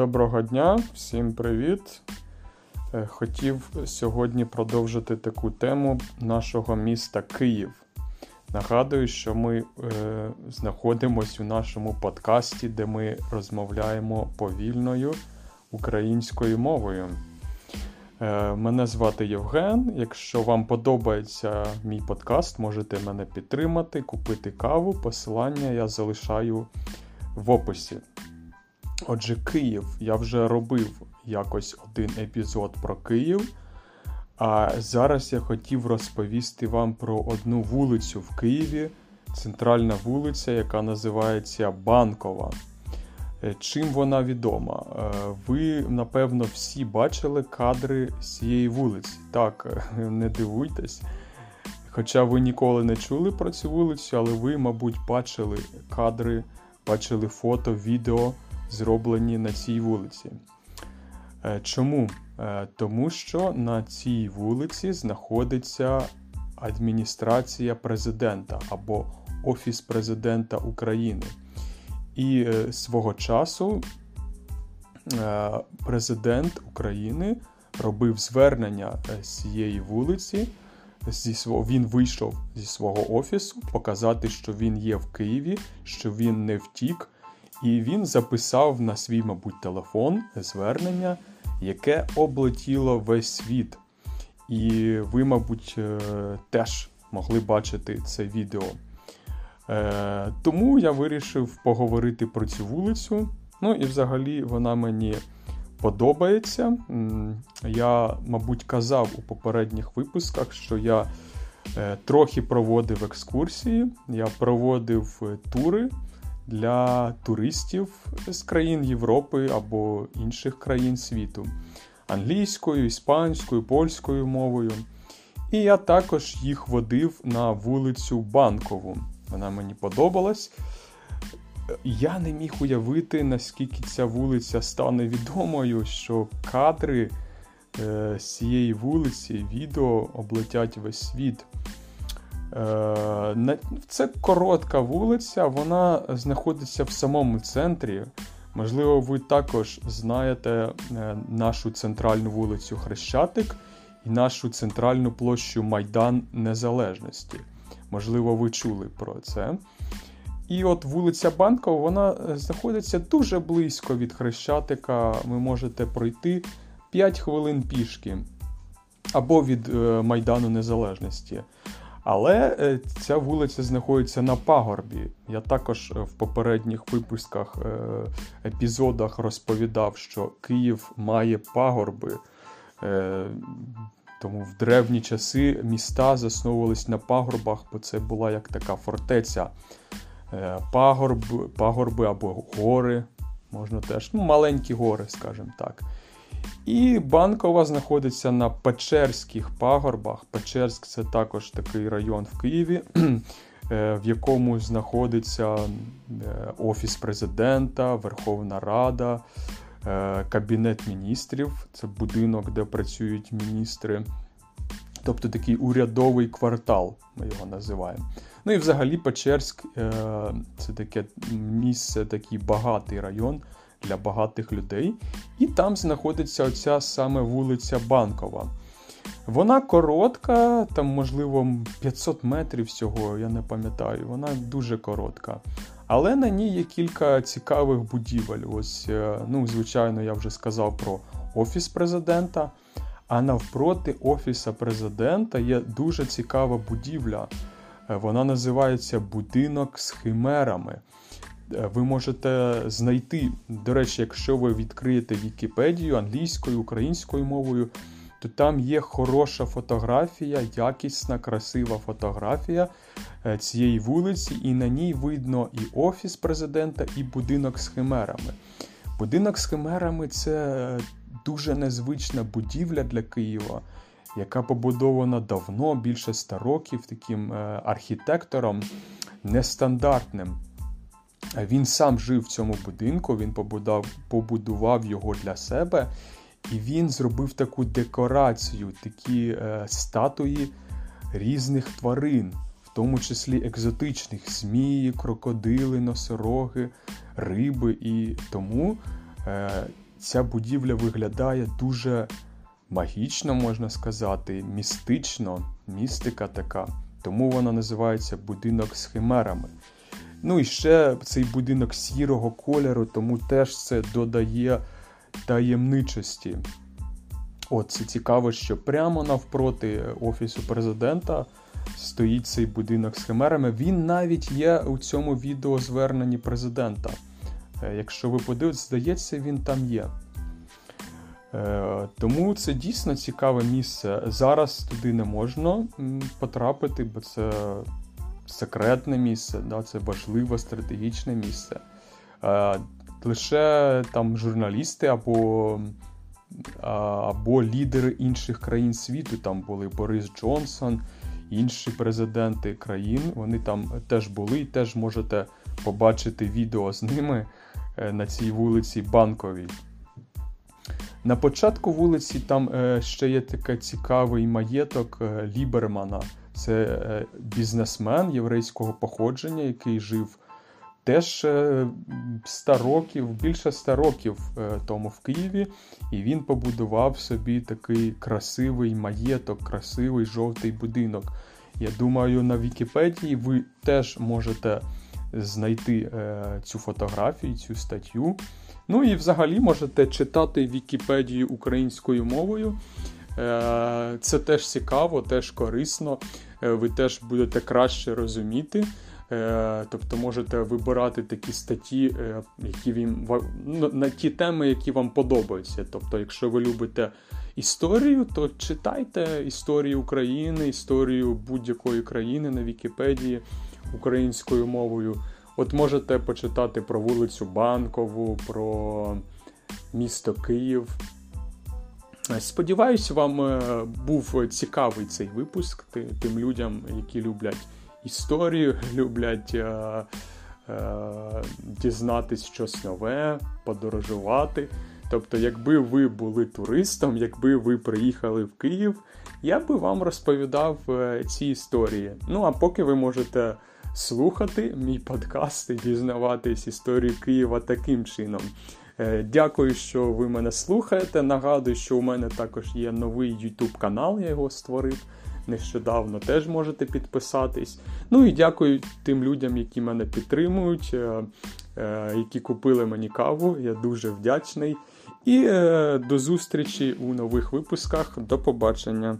Доброго дня, всім привіт! Е, хотів сьогодні продовжити таку тему нашого міста Київ. Нагадую, що ми е, знаходимося у нашому подкасті, де ми розмовляємо повільною українською мовою. Е, Мене звати Євген. Якщо вам подобається мій подкаст, можете мене підтримати, купити каву. Посилання я залишаю в описі. Отже, Київ я вже робив якось один епізод про Київ. А зараз я хотів розповісти вам про одну вулицю в Києві, центральна вулиця, яка називається Банкова. Е, чим вона відома? Е, ви, напевно, всі бачили кадри цієї вулиці. Так, е, не дивуйтесь. Хоча ви ніколи не чули про цю вулицю, але ви, мабуть, бачили кадри, бачили фото, відео зроблені на цій вулиці. Е, чому? Е, тому що на цій вулиці знаходиться адміністрація президента або Офіс президента України. І е, свого часу президент України робив звернення з цієї вулиці. Зі свого, Він вийшов зі свого офісу показати, що він є в Києві, що він не втік, і він записав на свій, мабуть, телефон звернення, яке облетіло весь світ. І ви, мабуть, е, теж могли бачити це відео. Е, тому я вирішив поговорити про цю вулицю. Ну і взагалі вона мені подобається. Я, мабуть, казав у попередніх випусках, що я е, трохи проводив екскурсії, я проводив тури для туристів з країн Європи або інших країн світу англійською, іспанською, польською мовою. І я також їх водив на вулицю Банкову. Вона мені подобалась. Я не міг уявити, наскільки ця вулиця стане відомою, що кадри е, з цієї вулиці відео облетять весь світ. Е, це коротка вулиця, вона знаходиться в самому центрі. Можливо, ви також знаєте е, нашу центральну вулицю Хрещатик і нашу центральну площу Майдан Незалежності. Можливо, ви чули про це. І от вулиця Банкова вона е, знаходиться дуже близько від Хрещатика. Ви можете пройти 5 хвилин пішки або від Майдану Незалежності. Але е, ця вулиця знаходиться на пагорбі. Я також е, в попередніх випусках е, епізодах розповідав, що Київ має пагорби. Тому в древні часи міста засновувались на пагорбах, бо це була як така фортеця. Пагорб, Пагорби або гори, можна теж, ну, маленькі гори, скажімо так. І Банкова знаходиться на Печерських пагорбах. Печерськ це також такий район в Києві, е, в якому знаходиться е, Офіс президента, Верховна Рада, е, Кабінет міністрів це будинок, де працюють міністри. Тобто такий урядовий квартал, ми його називаємо. Ну і взагалі Печерськ це таке місце, такий багатий район для багатих людей. І там знаходиться оця саме вулиця Банкова. Вона коротка, там, можливо, 500 метрів всього, я не пам'ятаю, вона дуже коротка. Але на ній є кілька цікавих будівель. Ось, е, ну, звичайно, я вже сказав про Офіс президента. А навпроти Офіса президента є дуже цікава будівля. Е, вона називається Будинок з химерами. Е, ви можете знайти, до речі, якщо ви відкриєте Вікіпедію англійською, українською мовою, то там є хороша фотографія, якісна, красива фотографія е, цієї вулиці, і на ній видно і офіс президента, і будинок з химерами. Будинок з химерами це дуже незвична будівля для Києва, яка побудована давно, більше 100 років, таким е, архітектором нестандартним. Він сам жив в цьому будинку, він побудав, побудував його для себе, і він зробив таку декорацію, такі е, статуї різних тварин, в тому числі екзотичних змії, крокодили, носороги, риби. І тому е, ця будівля виглядає дуже магічно, можна сказати, містично, містика така. Тому вона називається будинок з химерами. Ну і ще цей будинок сірого кольору, тому теж це додає таємничості. От, це цікаво, що прямо навпроти Офісу президента стоїть цей будинок з химерами. Він навіть є у цьому відео зверненні президента. Е, якщо ви подивитесь, здається, він там є. Е, тому це дійсно цікаве місце. Зараз туди не можна потрапити, бо це секретне місце, да, це важливе стратегічне місце. Е, лише там журналісти або або лідери інших країн світу, там були Борис Джонсон, інші президенти країн. Вони там теж були і теж можете побачити відео з ними е, на цій вулиці Банковій. На початку вулиці там е, ще є такий цікавий маєток е, Лібермана. Це бізнесмен єврейського походження, який жив теж 100 років, більше 100 років тому в Києві, і він побудував собі такий красивий маєток, красивий жовтий будинок. Я думаю, на Вікіпедії ви теж можете знайти е, цю фотографію, цю статтю. Ну і взагалі можете читати Вікіпедію українською мовою. Е, це теж цікаво, теж корисно. Е, ви теж будете краще розуміти. Е, тобто можете вибирати такі статті, е, які вам ну, на ті теми, які вам подобаються. Тобто, якщо ви любите історію, то читайте історію України, історію будь-якої країни на Вікіпедії українською мовою. От можете почитати про вулицю Банкову, про місто Київ. Сподіваюсь, вам е, був цікавий цей випуск тим людям, які люблять історію, люблять е, е, дізнатись щось нове, подорожувати. Тобто, якби ви були туристом, якби ви приїхали в Київ, я би вам розповідав е, ці історії. Ну а поки ви можете слухати мій подкаст і дізнаватись історію Києва таким чином. Е, дякую, що ви мене слухаєте. Нагадую, що у мене також є новий YouTube канал, я його створив. Нещодавно теж можете підписатись. Ну і дякую тим людям, які мене підтримують, е, які купили мені каву. Я дуже вдячний. І е, до зустрічі у нових випусках. До побачення.